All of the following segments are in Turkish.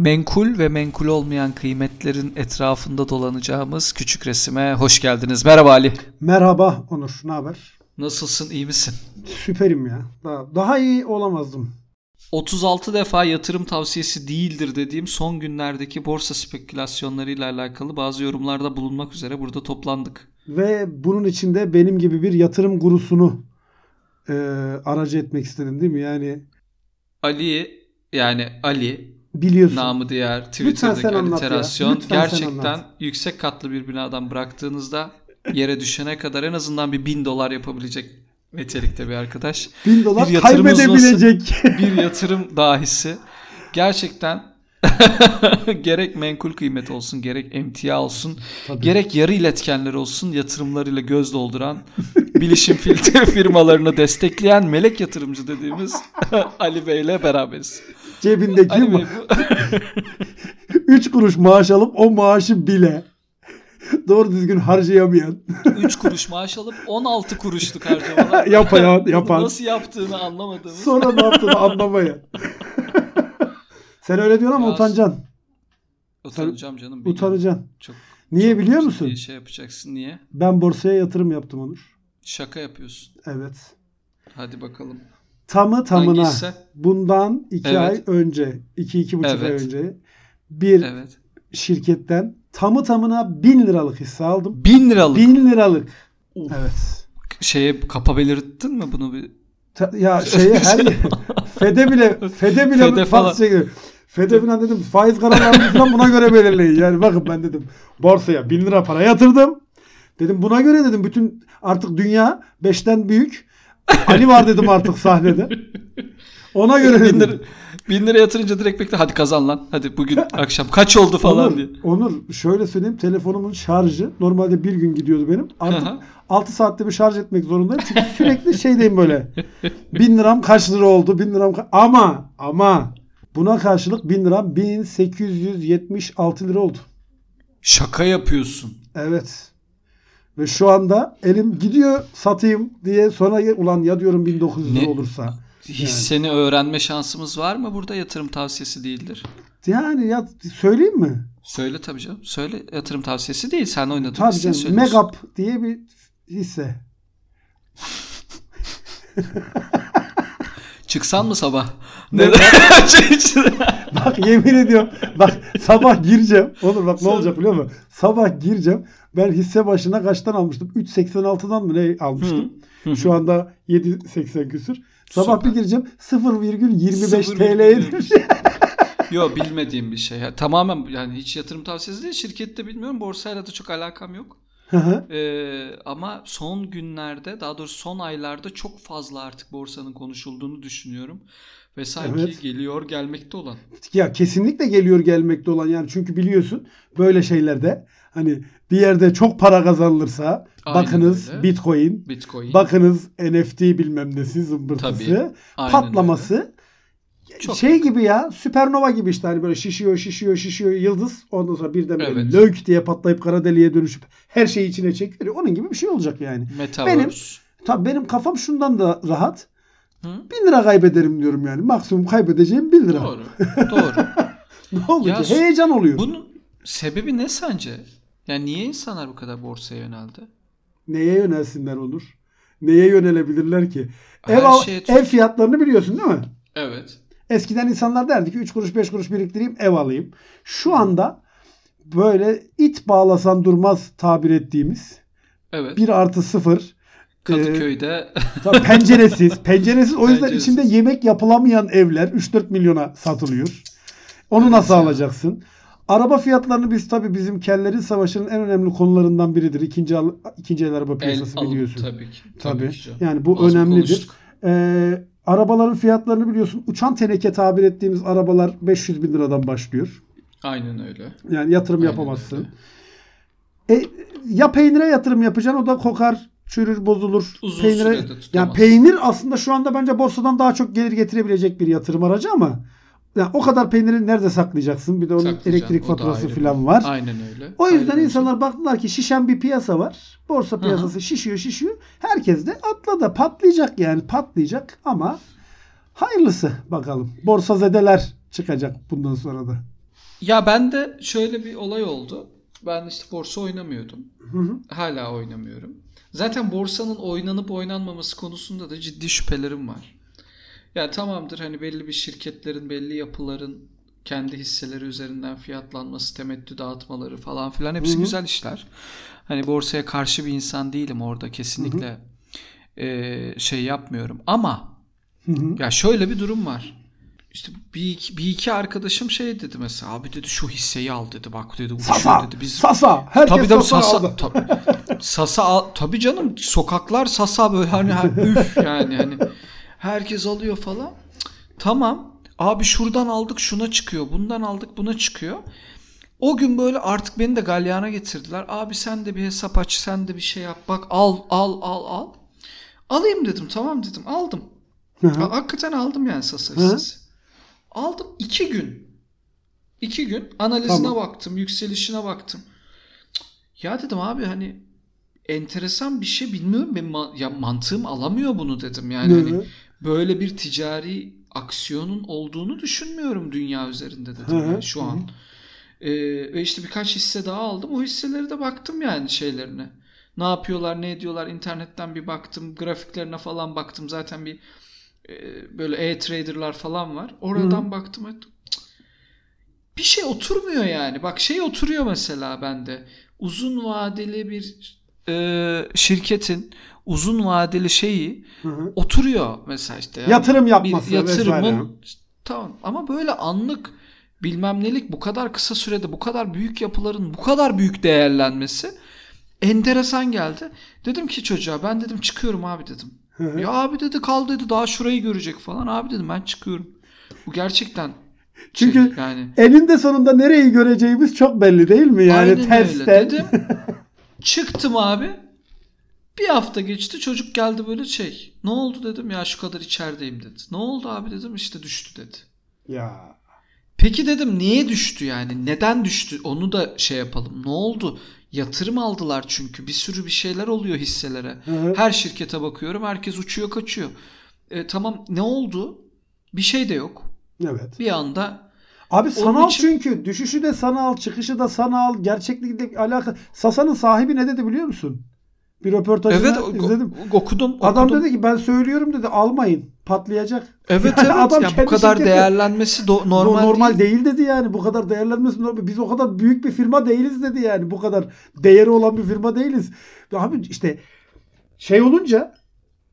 Menkul ve menkul olmayan kıymetlerin etrafında dolanacağımız küçük resime hoş geldiniz. Merhaba Ali. Merhaba Onur, ne haber? Nasılsın, iyi misin? Süperim ya. Daha, daha iyi olamazdım. 36 defa yatırım tavsiyesi değildir dediğim son günlerdeki borsa spekülasyonlarıyla alakalı bazı yorumlarda bulunmak üzere burada toplandık. Ve bunun içinde benim gibi bir yatırım gurusunu e, aracı etmek istedim değil mi? Yani Ali yani Ali biliyorsun. namı diğer Twitter'daki aliterasyon gerçekten yüksek katlı bir binadan bıraktığınızda yere düşene kadar en azından bir bin dolar yapabilecek nitelikte bir arkadaş. Bin dolar Bir kaybedebilecek. bir yatırım dahisi. Gerçekten gerek menkul kıymet olsun, gerek emtia olsun, Tabii. gerek yarı iletkenler olsun yatırımlarıyla göz dolduran, bilişim filtre firmalarını destekleyen melek yatırımcı dediğimiz Ali Bey ile beraberiz. Cebindeki Ali Bey, ma- 3 kuruş maaş alıp o maaşı bile doğru düzgün harcayamayan, 3 kuruş maaş alıp 16 kuruşluk harcamalar. Yapan- yapan. Nasıl yaptığını anlamadığımız. sonra ne yaptığını anlamayan. Sen öyle diyorsun ama Ya, utanacaksın. Utanacağım canım. biliyorum. Utanacaksın. Çok, Niye çok biliyor musun? şey yapacaksın. Niye? Ben borsaya yatırım yaptım Onur. Şaka yapıyorsun. Evet. Hadi bakalım. Tamı tamına Hangi hisse? bundan 2 Evet. ay önce, 2-2,5 ay Evet. önce bir Evet. şirketten tamı tamına 1000 liralık hisse aldım. 1000 liralık. 1000 liralık. Of. Evet. Şeye kapa belirttin mi bunu bir? Ta- ya şeye her Fede bile Fede bile Fede falan. Fede falan dedim faiz kararlarını falan buna göre belirleyin. Yani bakın ben dedim borsaya 1000 lira para yatırdım. Dedim buna göre dedim bütün artık dünya 5'ten büyük. Ali var dedim artık sahnede. Ona göre 1000 dedim. lira, 1000 lira yatırınca direkt bekle hadi kazan lan. Hadi bugün akşam kaç oldu falan Onur, diye. Onur şöyle söyleyeyim telefonumun şarjı normalde bir gün gidiyordu benim. Artık hı. 6 saatte bir şarj etmek zorundayım. Çünkü sürekli şeydeyim böyle. 1000 liram kaç lira oldu? 1000 liram ama ama buna karşılık 1000 liram 1876 lira oldu. Şaka yapıyorsun. Evet. Ve şu anda elim gidiyor satayım diye sonra ulan ya diyorum 1900 lira Ne? olursa. Hisseni öğrenme şansımız var mı? Burada yatırım tavsiyesi değildir. Yani ya söyleyeyim mi? Söyle tabii canım. Söyle yatırım tavsiyesi değil. Sen oynadığın Tabii canım. Megap diye bir hisse. Çıksan mı sabah? Ne? Bak yemin ediyorum. Bak sabah gireceğim. Olur bak ne olacak biliyor musun? Sabah gireceğim. Ben hisse başına kaçtan almıştım? 3.86'dan mı ne almıştım? Hı. Şu anda 7.80 küsür. Sabah Süper. bir gireceğim 0,25 0,25. TL'ye düşmüş. Yok bilmediğim bir şey. Ya, tamamen yani hiç yatırım tavsiyesi değil. Şirkette bilmiyorum. Borsayla da çok alakam yok. Ee, ama son günlerde daha doğrusu son aylarda çok fazla artık borsanın konuşulduğunu düşünüyorum. Ve sanki Evet. geliyor gelmekte olan. ya kesinlikle geliyor gelmekte olan yani çünkü biliyorsun böyle şeylerde hani bir yerde çok para kazanılırsa Aynen bakınız öyle. Bitcoin, Bitcoin. bakınız NFT bilmem nesi zımbırtısı, Tabii, patlaması Çok şey gibi ya süpernova gibi işte hani böyle şişiyor şişiyor şişiyor yıldız ondan sonra birden böyle Evet. lök diye patlayıp kara deliğe dönüşüp her şeyi içine çekiyor. Onun gibi bir şey olacak yani. Metaverse. Tabii benim kafam şundan da rahat. Hı? 1000 lira kaybederim diyorum yani. Maksimum kaybedeceğim 1000 lira. Doğru. Doğru. Ne Ya ki? Heyecan oluyor. Bunun sebebi ne sence? Yani niye insanlar bu kadar borsaya yöneldi? Neye yönelsinler olur? Neye yönelebilirler ki? Her Ev, al- şeye ev fiyatlarını biliyorsun değil mi? Evet. Eskiden insanlar derdi ki 3 kuruş 5 kuruş biriktireyim ev alayım. Şu anda böyle it bağlasan durmaz tabir ettiğimiz Evet. 1 artı 0 Kadıköy'de Tabii penceresiz. Penceresiz o yüzden Penceresiz. içinde yemek yapılamayan evler 3-4 milyona satılıyor. Onu Evet nasıl ya. alacaksın? Araba fiyatlarını biz tabii bizim kellerin savaşının en önemli konularından biridir. İkinci al, ikinci el araba el piyasası alım biliyorsun. tabii ki. Tabii. ki canım. Yani bu Az önemlidir. konuştuk? Ee, arabaların fiyatlarını biliyorsun. Uçan teneke tabir ettiğimiz arabalar 500 bin liradan başlıyor. Aynen öyle. Yani yatırım Aynen yapamazsın. öyle. E, ya peynire yatırım yapacaksın o da kokar, çürür, bozulur. Uzun peynire, sürede tutamaz. yani peynir aslında şu anda bence borsadan daha çok gelir getirebilecek bir yatırım aracı ama yani o kadar peyniri nerede saklayacaksın? Bir de onun elektrik faturası falan var. Aynen öyle. O yüzden Aynen insanlar baktılar ki şişen bir piyasa var. Borsa piyasası şişiyor şişiyor. Herkes de atladı. Patlayacak yani patlayacak ama hayırlısı bakalım. Borsa zedeler çıkacak bundan sonra da. Ya ben de şöyle bir olay oldu. Ben işte borsa oynamıyordum. Hı hı. Hala oynamıyorum. Zaten borsanın oynanıp oynanmaması konusunda da ciddi şüphelerim var. Ya tamamdır hani belli bir şirketlerin, belli yapıların kendi hisseleri üzerinden fiyatlanması, temettü dağıtmaları falan filan hepsi Hı hı. güzel işler. Hani borsaya karşı bir insan değilim orada kesinlikle eee, şey yapmıyorum. Ama Hı hı. ya şöyle bir durum var. İşte bir iki, bir iki arkadaşım şey dedi mesela abi dedi şu hisseyi al dedi bak dedi uçuyor Sasa. dedi biz Sasa. Herkes tabii tabii Sasa sasa aldı. tabii, sasa al- tabii canım sokaklar sasa böyle hani ha- üf yani hani herkes alıyor falan. Tamam abi şuradan aldık şuna çıkıyor bundan aldık buna çıkıyor. O gün böyle artık beni de galyana getirdiler. Abi sen de bir hesap aç sen de bir şey yap bak al al al al. Alayım dedim tamam dedim aldım. Hı hı. Ha- Hakikaten aldım yani Sasa Hı. hissesi. Aldım iki gün. İki gün analizine Tamam. baktım, yükselişine baktım. Ya dedim abi hani enteresan bir şey bilmiyorum benim ma- ya mantığım alamıyor bunu dedim. Yani Hı hani. Böyle bir ticari aksiyonun olduğunu düşünmüyorum dünya üzerinde dedim Hı hı. yani şu an. Ee, ve işte birkaç hisse daha aldım. O hisseleri de baktım yani şeylerine. Ne yapıyorlar, ne ediyorlar internetten bir baktım. Grafiklerine falan baktım. Zaten bir e, böyle e-trader'lar falan var. Oradan baktım. ettim. Bir şey oturmuyor yani. Bak şey oturuyor mesela bende. Uzun vadeli bir e, şirketin uzun vadeli şeyi Hı hı. oturuyor mesela işte. Yani Yatırım bir yapması yatırımın vesaire. tamam ama böyle anlık bilmem nelik bu kadar kısa sürede bu kadar büyük yapıların bu kadar büyük değerlenmesi enteresan geldi. Dedim ki çocuğa ben dedim çıkıyorum abi dedim. Hı hı. Ya abi dedi kal dedi daha şurayı görecek falan. Abi dedim ben çıkıyorum. Bu gerçekten Çünkü şey, yani eninde sonunda nereyi göreceğimiz çok belli değil mi? Yani Aynen öyle tersten. dedim. Çıktım abi. Bir hafta geçti çocuk geldi böyle şey. Ne oldu dedim ya şu kadar içerideyim dedi. Ne oldu abi dedim işte düştü dedi. Ya. Peki dedim niye düştü yani? Neden düştü? Onu da şey yapalım. Ne oldu? Yatırım aldılar çünkü. Bir sürü bir şeyler oluyor hisselere. Hı hı. Her şirkete bakıyorum. Herkes uçuyor kaçıyor. E, tamam ne oldu? Bir şey de yok. Evet. Bir anda Abi sanal için- çünkü. Düşüşü de sanal, çıkışı da sanal. Gerçeklikle alakalı. Sasa'nın sahibi ne dedi biliyor musun? Bir röportajını evet izledim. okudum. Adam okudum. dedi ki ben söylüyorum dedi almayın. Patlayacak. Evet Yani evet adam ya bu kadar şirketi- değerlenmesi do- Normal, normal, değil. değil. dedi yani. Bu kadar değerlenmesi normal. Biz o kadar büyük bir firma değiliz dedi yani. Bu kadar değeri olan bir firma değiliz. Abi işte şey olunca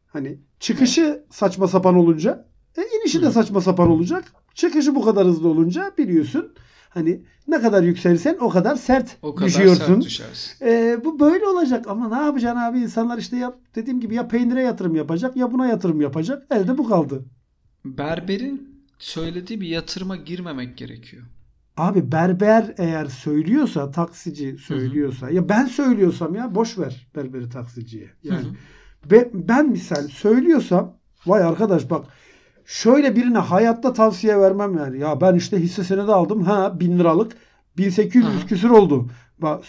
hani çıkışı saçma sapan olunca e, inişi de saçma sapan olacak. Çıkışı bu kadar hızlı olunca biliyorsun hani ne kadar yükselsen o kadar sert O kadar düşüyorsun. sert düşersin. E, bu böyle olacak ama ne yapacaksın abi? İnsanlar işte yap, dediğim gibi ya peynire yatırım yapacak ya buna yatırım yapacak. Elde bu kaldı. Berberin söylediği bir yatırıma girmemek gerekiyor. Abi berber eğer söylüyorsa, taksici söylüyorsa, ya ben söylüyorsam ya boş ver berberi taksiciye. Yani Hı hı. be- ben misal söylüyorsam vay arkadaş bak şöyle birine hayatta tavsiye vermem yani. Ya ben işte hisse senedi aldım ha bin liralık 1800 Hı küsür oldu. Bak,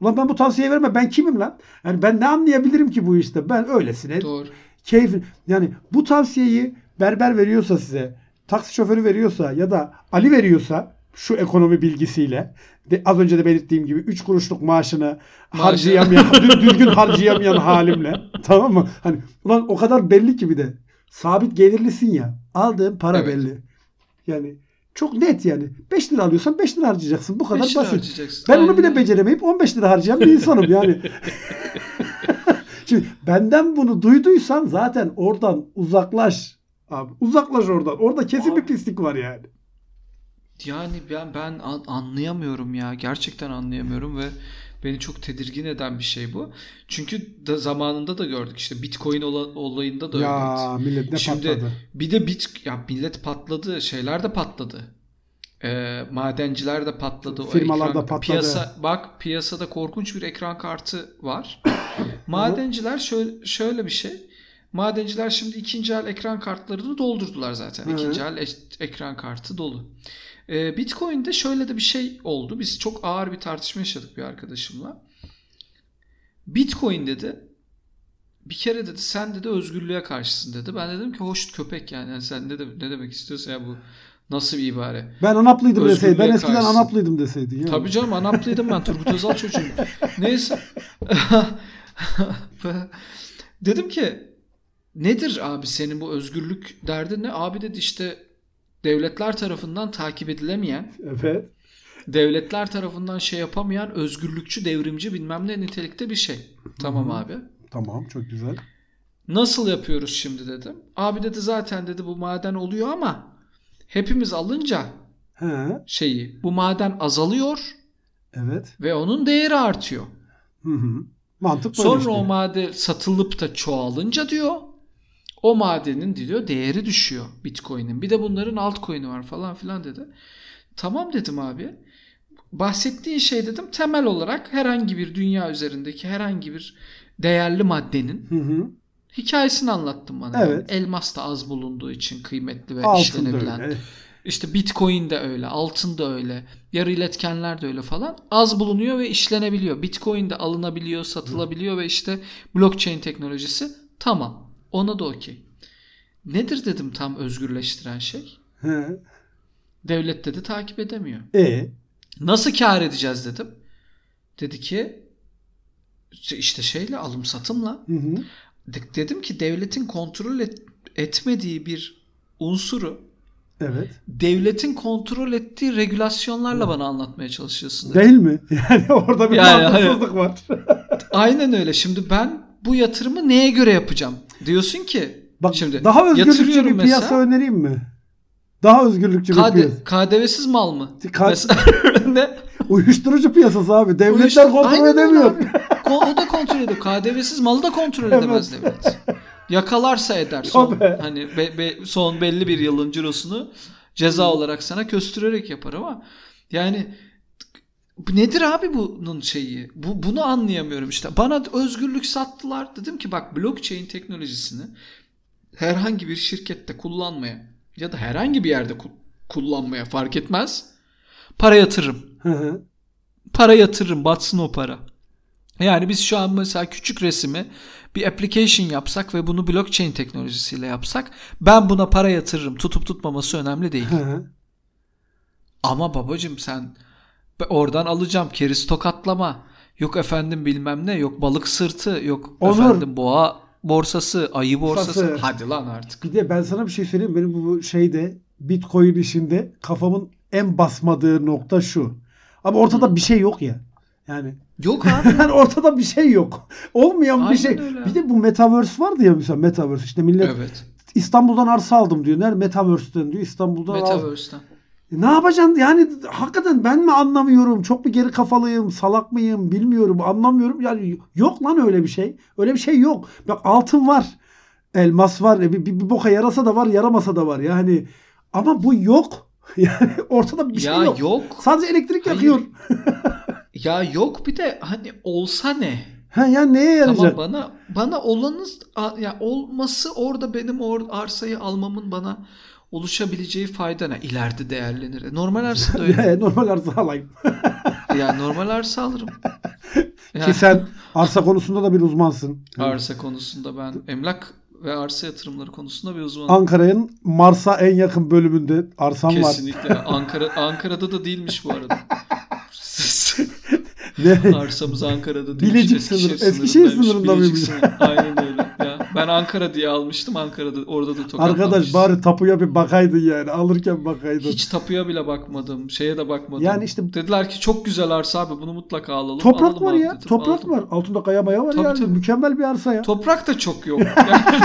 ulan ben bu tavsiye verme ben kimim lan? Yani ben ne anlayabilirim ki bu işte? Ben öylesine Doğru. keyif yani bu tavsiyeyi berber veriyorsa size, taksi şoförü veriyorsa ya da Ali veriyorsa şu ekonomi bilgisiyle de az önce de belirttiğim gibi 3 kuruşluk maaşını Maaşı. harcayamayan, dü- düzgün harcayamayan halimle tamam mı? Hani ulan o kadar belli ki bir de sabit gelirlisin ya. Aldığın para Evet. belli. Yani çok net yani. 5 lira alıyorsan 5 lira harcayacaksın. Bu kadar basit. Ben onu bile Aynen. beceremeyip 15 lira harcayan bir insanım yani. Şimdi benden bunu duyduysan zaten oradan uzaklaş. Abi uzaklaş oradan. Orada kesin Abi. bir pislik var yani. Yani ben ben an- anlayamıyorum ya. Gerçekten anlayamıyorum ve beni çok tedirgin eden bir şey bu. Çünkü da zamanında da gördük işte Bitcoin ola- olayında da Ya öyleydi. millet ne Şimdi patladı. bir de bit ya millet patladı, şeyler de patladı. Ee, madenciler de patladı. Firmalar ekran- da patladı. Piyasa bak piyasada korkunç bir ekran kartı var. Madenciler şöyle şöyle bir şey. Madenciler şimdi ikinci el ekran kartlarını doldurdular zaten. Hı hı. İkinci el e- ekran kartı dolu. Ee, Bitcoin'de şöyle de bir şey oldu. Biz çok ağır bir tartışma yaşadık bir arkadaşımla. Bitcoin dedi. Bir kere dedi sen dedi özgürlüğe karşısın dedi. Ben dedim ki hoş köpek yani. Yani sen ne, de- ne demek istiyorsun ya bu Nasıl bir ibare? Ben Anaplıydım deseydin. Ben eskiden karşısın. Anaplıydım deseydin. Yani. Tabii canım Anaplıydım ben. Turgut Özal çocuğuyum. Neyse. Dedim ki nedir abi senin bu özgürlük derdin ne? Abi dedi işte devletler tarafından takip edilemeyen, Evet. devletler tarafından şey yapamayan özgürlükçü, devrimci bilmem ne nitelikte bir şey. Tamam Hı hı. abi. Tamam çok güzel. Nasıl yapıyoruz şimdi dedim. Abi dedi zaten dedi bu maden oluyor ama hepimiz alınca He. şeyi bu maden azalıyor Evet. ve onun değeri artıyor. Hı hı. Mantık böyle Sonra işte. o maden satılıp da çoğalınca diyor o madenin diyor değeri düşüyor Bitcoin'in. Bir de bunların altcoin'i var falan filan dedi. Tamam dedim abi. Bahsettiğin şey dedim temel olarak herhangi bir dünya üzerindeki herhangi bir değerli maddenin Hı hı. hikayesini anlattım bana. Evet. Yani elmas da az bulunduğu için kıymetli ve Altın işlenebilen. öyle. İşte Bitcoin de öyle, altın da öyle, yarı iletkenler de öyle falan. Az bulunuyor ve işlenebiliyor. Bitcoin de alınabiliyor, satılabiliyor ve işte blockchain teknolojisi tamam. Ona da okey. Nedir dedim tam özgürleştiren şey? He. Devlet dedi takip edemiyor. E. Nasıl kar edeceğiz dedim. Dedi ki işte şeyle alım satımla. Hı hı. De- Dedim ki devletin kontrol et- etmediği bir unsuru Evet. devletin kontrol ettiği regülasyonlarla bana anlatmaya çalışıyorsun. dedim. Değil mi? Yani orada bir Yani mantıksızlık var. Aynen öyle. Şimdi ben bu yatırımı neye göre yapacağım? Diyorsun ki Bak Şimdi daha özgürlükçü bir piyasa mesela. önereyim mi? Daha özgürlükçü bir KD, piyasa. KDV'siz mal mı? Mesela ne? Uyuşturucu piyasası abi. Devletler Uyuştur- kontrol Aynen edemiyor. o da kontrol ediyor. KDV'siz malı da kontrol Evet. edemez devlet. Yakalarsa eder. Son, Tabii. hani be- be- son belli bir yılın cirosunu ceza olarak sana köstürerek yapar ama yani nedir abi bunun şeyi? Bu bunu anlayamıyorum işte. Bana özgürlük sattılar. Dedim ki bak blockchain teknolojisini herhangi bir şirkette kullanmaya ya da herhangi bir yerde ku- kullanmaya fark etmez. Para yatırırım Hı hı. para yatırırım batsın o para. Yani biz şu an mesela küçük resimi bir application yapsak ve bunu blockchain teknolojisiyle yapsak ben buna para yatırırım. Tutup tutmaması önemli değil. Hı hı. Ama babacım sen oradan alacağım keriz tokatlama. Yok efendim bilmem ne. Yok balık sırtı. Yok Onur. efendim boğa borsası, ayı borsası. Borsası. Hadi lan artık. Bir de ben sana bir şey söyleyeyim. Benim bu şeyde Bitcoin işinde kafamın en basmadığı nokta şu. Ama ortada Hı. bir şey yok ya. Yani Yok abi. yani ortada bir şey yok. Olmayan bir Aynen şey. öyle. Bir de bu metaverse vardı ya mesela metaverse. İşte millet evet. İstanbul'dan arsa aldım diyor. Nerede metaverse'den diyor. İstanbul'dan. Metaverse'den. E Ne yapacaksın? Yani hakikaten ben mi anlamıyorum? Çok mu geri kafalıyım? Salak mıyım? Bilmiyorum. Anlamıyorum. Yani yok lan öyle bir şey. Öyle bir şey yok. Bak altın var. Elmas var. E Bir, bir, bir boka yarasa da var. Yaramasa da var. Yani ama bu yok. Yani ortada bir ya şey yok. yok. Sadece elektrik Hayır. yakıyor. Ya yok bir de hani olsa ne? Ha ya neye yarayacak? Tamam bana bana olanız ya olması orada benim or arsayı almamın bana oluşabileceği fayda ne? İleride değerlenir. E, Normal arsa da öyle. Ya, Normal arsa alayım. ya normal arsa alırım. Ya, Ki sen arsa konusunda da bir uzmansın. arsa konusunda ben emlak ve arsa yatırımları konusunda bir uzmanım. Ankara'nın Mars'a en yakın bölümünde arsam var. Kesinlikle. Ankara Ankara'da da değilmiş bu arada. Ne? Arsamız Ankara'da değil. Bilecik Eskişehir sınırı- Eskişehir sınırındaymış. sınırında sınırı. Aynen öyle. Ya, ben Ankara diye almıştım. Ankara'da orada da tokatlanmışız. Arkadaş bari tapuya bir bakaydın yani. Alırken bakaydın. Hiç tapuya bile bakmadım. Şeye de bakmadım. Yani işte- Dediler ki çok güzel arsa abi bunu mutlaka alalım. Toprak Alalım var ya. dedim, Toprak aldım. var. Altında kaya maya var Tabii, yani. tabii. Mükemmel bir arsa ya. Toprak da çok yok. Yani,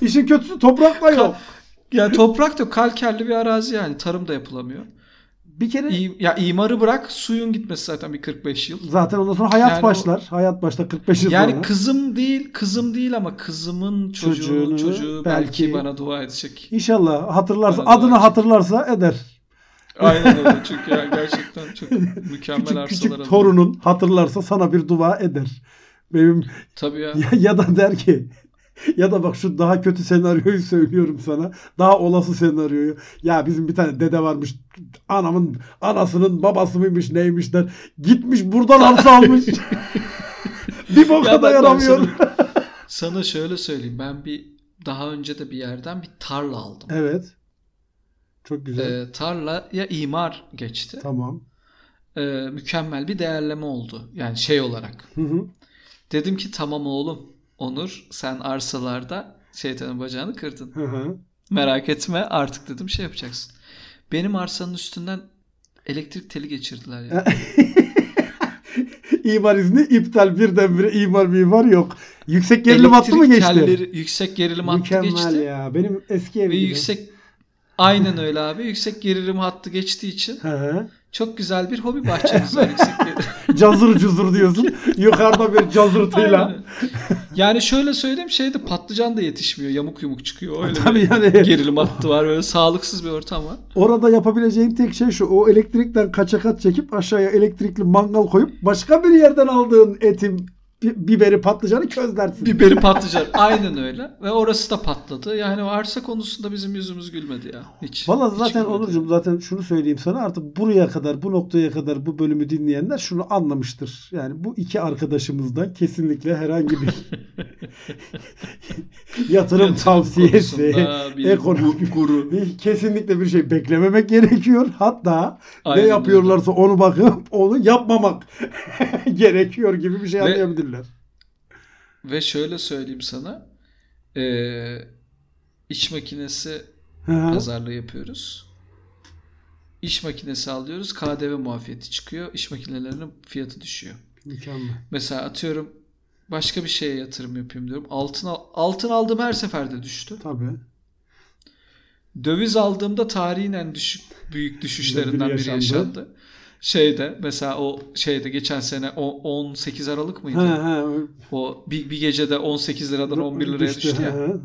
İşin kötüsü toprak da yok. ya toprak da kalkerli bir arazi yani. Tarım da yapılamıyor. Bir kere İ- ya imarı bırak suyun gitmesi zaten bir 45 yıl. zaten ondan sonra hayat Yani o- başlar. Hayat başta 45 yıl Yani sonra. kızım değil, kızım değil ama kızımın çocuğunun Çocuğunu çocuğu belki, belki- bana dua edecek. İnşallah hatırlarsa, Bana adını hatırlarsa eder. Aynen öyle. Çünkü ya gerçekten çok mükemmel Küçük arsalar küçük alıyor. torunun hatırlarsa sana bir dua eder. Benim Tabii ya. ya, ya da der ki ya da bak şu daha kötü senaryoyu söylüyorum sana. Daha olası senaryoyu. Ya bizim bir tane dede varmış. Anamın anasının babası mıymış neymiş der. Gitmiş buradan arsa almış. bir boka Ya da yaramıyor. Sana, sana şöyle söyleyeyim. Ben bir daha önce de bir yerden bir tarla aldım. Evet. Çok güzel. e, tarlaya imar geçti. tamam. E, mükemmel bir değerleme oldu. Yani şey olarak. Hı hı. Dedim ki tamam oğlum Onur sen arsalarda şeytanın bacağını kırdın. Hı hı. Merak etme artık dedim şey yapacaksın. Benim arsanın üstünden elektrik teli geçirdiler ya. İmar izni iptal birdenbire imar mimar yok. Yüksek gerilim hattı mı geçti? telleri yüksek gerilim hattı Mükemmel geçti. ya. Benim eski evim. yüksek aynen öyle abi. Yüksek gerilim hattı geçtiği için Hı hı. çok güzel bir hobi bahçemiz var yüksek gerilim. Cazır cuzur diyorsun. Yukarıda bir cazırtıyla. Aynen. Yani şöyle söyleyeyim şeyde patlıcan da yetişmiyor. Yamuk yumuk çıkıyor. Öyle Tabii yani. gerilim hattı var. Böyle sağlıksız bir ortam var. Orada yapabileceğin tek şey şu. O elektrikten kaça kat çekip aşağıya elektrikli mangal koyup başka bir yerden aldığın etin bi- biberi patlıcanı közlersin. Biberi patlıcan. Aynen öyle. Ve orası da patladı. Yani o arsa konusunda bizim yüzümüz gülmedi ya. Hiç. Valla zaten. Onurcuğum zaten şunu söyleyeyim sana artık buraya kadar bu noktaya kadar bu bölümü dinleyenler şunu anlamıştır. Yani bu iki arkadaşımızdan kesinlikle herhangi bir yatırım tavsiyesi, ekonomik guru. kesinlikle bir şey beklememek gerekiyor. Hatta Aynen ne yapıyorlarsa onu bakıp onu yapmamak gerekiyor gibi bir şey Ve- anlayabilirler. Ve şöyle söyleyeyim sana. Ee, iş makinesi Hı hı. pazarlığı yapıyoruz. İş makinesi alıyoruz. KDV muafiyeti çıkıyor. İş makinelerinin fiyatı düşüyor. Mükemmel. Mesela atıyorum başka bir şeye yatırım yapayım diyorum. Altın, al- altın aldığım her seferde düştü. Tabii. Döviz aldığımda tarihin en düşük büyük düşüşlerinden Bir biri yaşandı. Şeyde mesela o şeyde geçen sene o 18 Aralık mıydı? He he. O bir, bir gecede 18 liradan 11 liraya Düştü, düştü ya. he.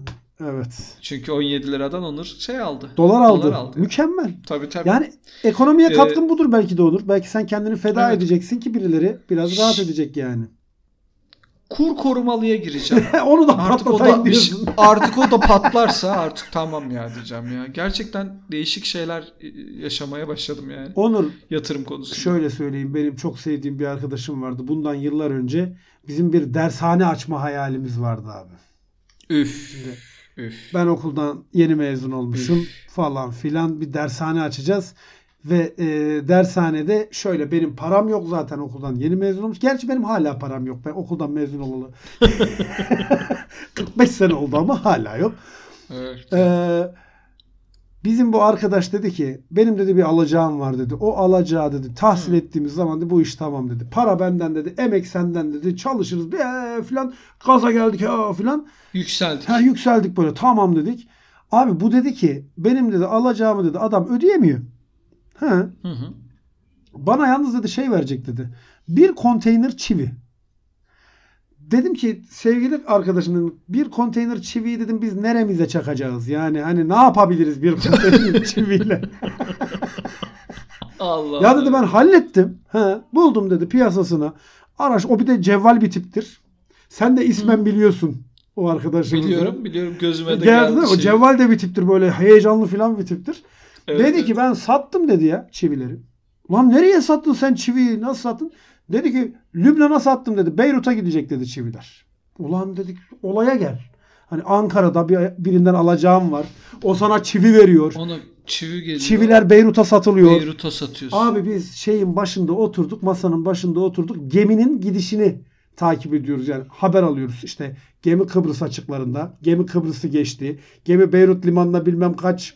Evet. Çünkü 17 liradan Onur şey aldı. Dolar aldı. Dolar aldı. Mükemmel. Tabii tabii. Yani ekonomiye Ee, katkın budur belki de olur. Belki sen kendini feda Evet. edeceksin ki birileri biraz rahat edecek yani. Kur korumalıya gireceğim. Onu da artık o da bir artık o da patlarsa artık tamam ya diyeceğim ya. Gerçekten değişik şeyler yaşamaya başladım yani Onur yatırım konusunda. şöyle söyleyeyim. Benim çok sevdiğim bir arkadaşım vardı. Bundan yıllar önce bizim bir dershane açma hayalimiz vardı abi. Üf. Üf. Ben okuldan yeni mezun olmuşum falan filan bir dershane açacağız. Ve e, dershanede şöyle benim param yok zaten okuldan yeni mezun olmuş. Gerçi benim hala param yok. Ben okuldan mezun olalı 45 sene oldu ama hala yok. Evet. Ee, bizim bu arkadaş dedi ki benim dedi bir alacağım var dedi. O alacağı dedi tahsil Hı. ettiğimiz zaman dedi bu iş tamam dedi. Para benden dedi. Emek senden dedi. Çalışırız be filan. Gaza geldik ha filan. Yükseldik. Ha yükseldik böyle tamam dedik. Abi bu dedi ki benim dedi alacağımı dedi adam ödeyemiyor. Ha, Hı hı. bana yalnız dedi şey verecek dedi. Bir konteyner çivi. Dedim ki sevgili arkadaşım bir konteyner çiviyi dedim biz neremize çakacağız? Yani hani ne yapabiliriz bir konteyner çiviyle? Allah ya dedi ben hallettim. He, buldum dedi piyasasına. Araç o bir de cevval bir tiptir. Sen de ismen biliyorsun o arkadaşımızı. Biliyorum biliyorum gözüme de Geldi, geldi. O şey. cevval de bir tiptir böyle heyecanlı falan bir tiptir. Evet, dedi evet. ki ben sattım dedi ya çivileri. Lan nereye sattın sen çiviyi? Nasıl sattın? Dedi ki Lübnan'a sattım dedi. Beyrut'a gidecek dedi çiviler. Ulan dedik olaya gel. Hani Ankara'da bir, birinden alacağım var. O sana çivi veriyor. ona çivi geliyor. Çiviler Beyrut'a satılıyor. Beyrut'a satıyorsun. Abi biz şeyin başında oturduk, masanın başında oturduk. Geminin gidişini takip ediyoruz yani haber alıyoruz. İşte gemi Kıbrıs açıklarında, gemi Kıbrıs'ı geçti. Gemi Beyrut limanına bilmem kaç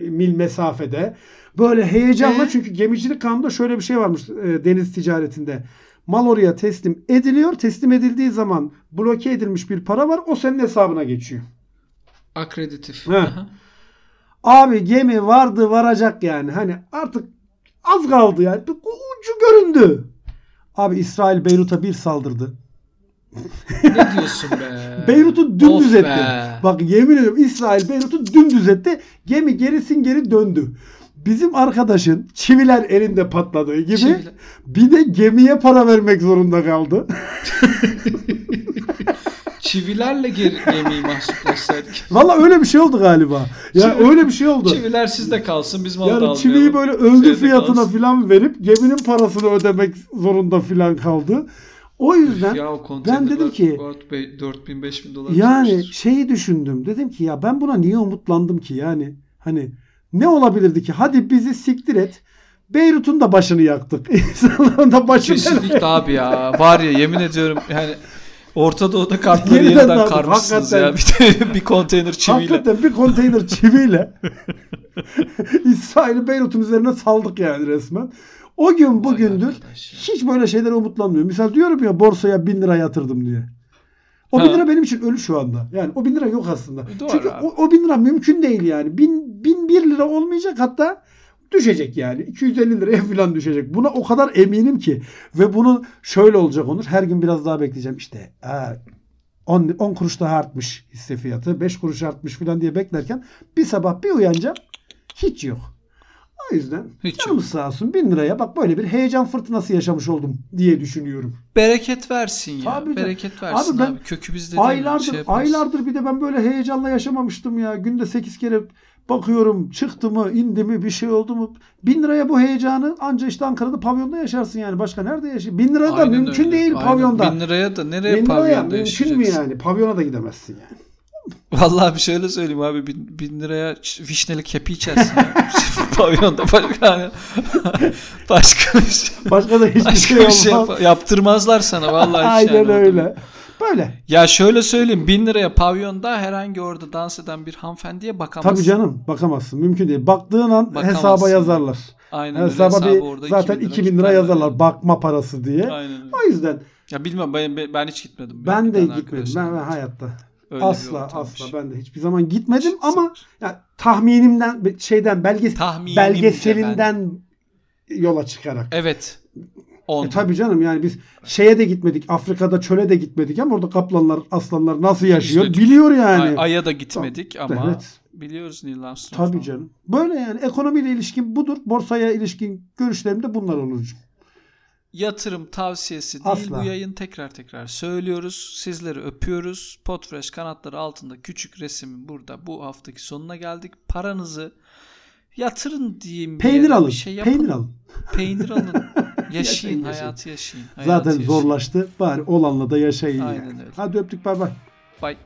mil mesafede. Böyle heyecanla Ee? çünkü gemicilik kanunda şöyle bir şey varmış e, deniz ticaretinde. Mal oraya teslim ediliyor. Teslim edildiği zaman bloke edilmiş bir para var. O senin hesabına geçiyor. Akreditif. Abi gemi vardı varacak yani. Hani artık az kaldı yani. Ucu göründü. Abi İsrail Beyrut'a bir saldırdı. Ne diyorsun be? Beyrut'u dümdüz Of etti. be. Bak yemin ediyorum İsrail Beyrut'u dümdüz etti. Gemi gerisin geri döndü. Bizim arkadaşın çiviler elinde patladığı gibi Çiviler. bir de gemiye para vermek zorunda kaldı. Çivilerle gemiyi mahsuplaşsaydık. Valla öyle bir şey oldu galiba. Ya Çivi- öyle bir şey oldu. Çiviler sizde kalsın biz malı Yani almayalım. çiviyi böyle öldü fiyatına kalsın. filan verip geminin parasını ödemek zorunda filan kaldı. O yüzden Ya o ben dedim ki 4000 5000 dolar. yani tutmuştur. şeyi düşündüm. Dedim ki ya ben buna niye umutlandım ki yani hani Ne olabilirdi ki? Hadi bizi siktir et. Beyrut'un da başını yaktık. İnsanların da başını Kesinlikle abi ya. Var ya yemin ediyorum yani Orta Doğu'da kartları Yeniden yeniden karmışsınız ya. Bir, bir konteyner çiviyle. Hakikaten bir konteyner çiviyle İsrail'i Beyrut'un üzerine saldık yani resmen. O gün bugündür hiç böyle şeylere umutlanmıyorum. Misal diyorum ya borsaya bin lira yatırdım diye. O bin Ha. lira benim için ölü şu anda. Yani o bin lira yok aslında. Doğru Çünkü abi. o, o bin lira mümkün değil yani. Bin, bin bir lira olmayacak hatta düşecek yani. 250 liraya falan düşecek. Buna o kadar eminim ki. Ve bunun şöyle olacak Onur. Her gün biraz daha bekleyeceğim. İşte aa, 10, 10 kuruş daha artmış hisse fiyatı. 5 kuruş artmış falan diye beklerken bir sabah bir uyanacağım. Hiç yok. O yüzden Hiç canımız sağ olsun. Bin liraya bak böyle bir heyecan fırtınası yaşamış oldum diye düşünüyorum. Bereket versin ya. Canım. Bereket versin abi. Abi ben Kökü bizde değil. Aylardır, şey yaparız. aylardır bir de ben böyle heyecanla yaşamamıştım ya. Günde 8 kere bakıyorum çıktı mı indi mi bir şey oldu mu. Bin liraya bu heyecanı anca işte Ankara'da pavyonda yaşarsın yani. Başka nerede yaşayacaksın? Bin liraya da Aynen mümkün öyle. değil Aynen. pavyonda. Bin liraya da nereye Bin liraya pavyonda mümkün yaşayacaksın? mü yani? Pavyona da gidemezsin yani. Vallahi bir şöyle söyleyeyim abi. Bin, bin liraya vişneli kepi içersin. pavyonda başka hani başka bir şey, Başka da hiçbir başka şey bir olmaz. şey yap- yaptırmazlar sana vallahi. Aynen yani orada. öyle. Böyle. Ya şöyle söyleyeyim. Bin liraya pavyonda herhangi orada dans eden bir hanımefendiye bakamazsın. Tabii canım bakamazsın. Mümkün değil. Baktığın an Bakamazsın. hesaba yazarlar. Aynen öyle. Hesaba Hesabı bir orada zaten 2000 2000 lira yazarlar bakma parası diye. Aynen öyle. O yüzden Ya bilmem ben, ben, hiç gitmedim. ben de gitmedim. Ben, ben hayatta Öyle asla asla ben de hiçbir zaman gitmedim ama ya, tahminimden şeyden belge Tahminimce belgeselinden yola çıkarak. Evet. E, 10. tabii canım yani biz şeye de gitmedik. Afrika'da çöle de gitmedik ama orada kaplanlar, aslanlar nasıl yaşıyor İşte- biliyor yani. Ay'a da gitmedik ama Evet. biliyoruz Neil Armstrong. Tabii canım. Böyle yani ekonomiyle ilişkin budur. Borsaya ilişkin görüşlerim de bunlar Onurcuğum. Yatırım tavsiyesi değil Asla. bu yayın tekrar tekrar söylüyoruz. Sizleri öpüyoruz. Podfresh kanatları altında küçük resimin burada bu haftaki sonuna geldik. Paranızı yatırın diyeyim. Peynir yere, alın. Bir şey yapın. Peynir alın. Peynir alın. Yaşayın, hayatı yaşayın. hayatı Zaten yaşayın. zorlaştı. Bari olanla da yaşayın Aynen yani. öyle. Hadi öptük bay bay. Bye.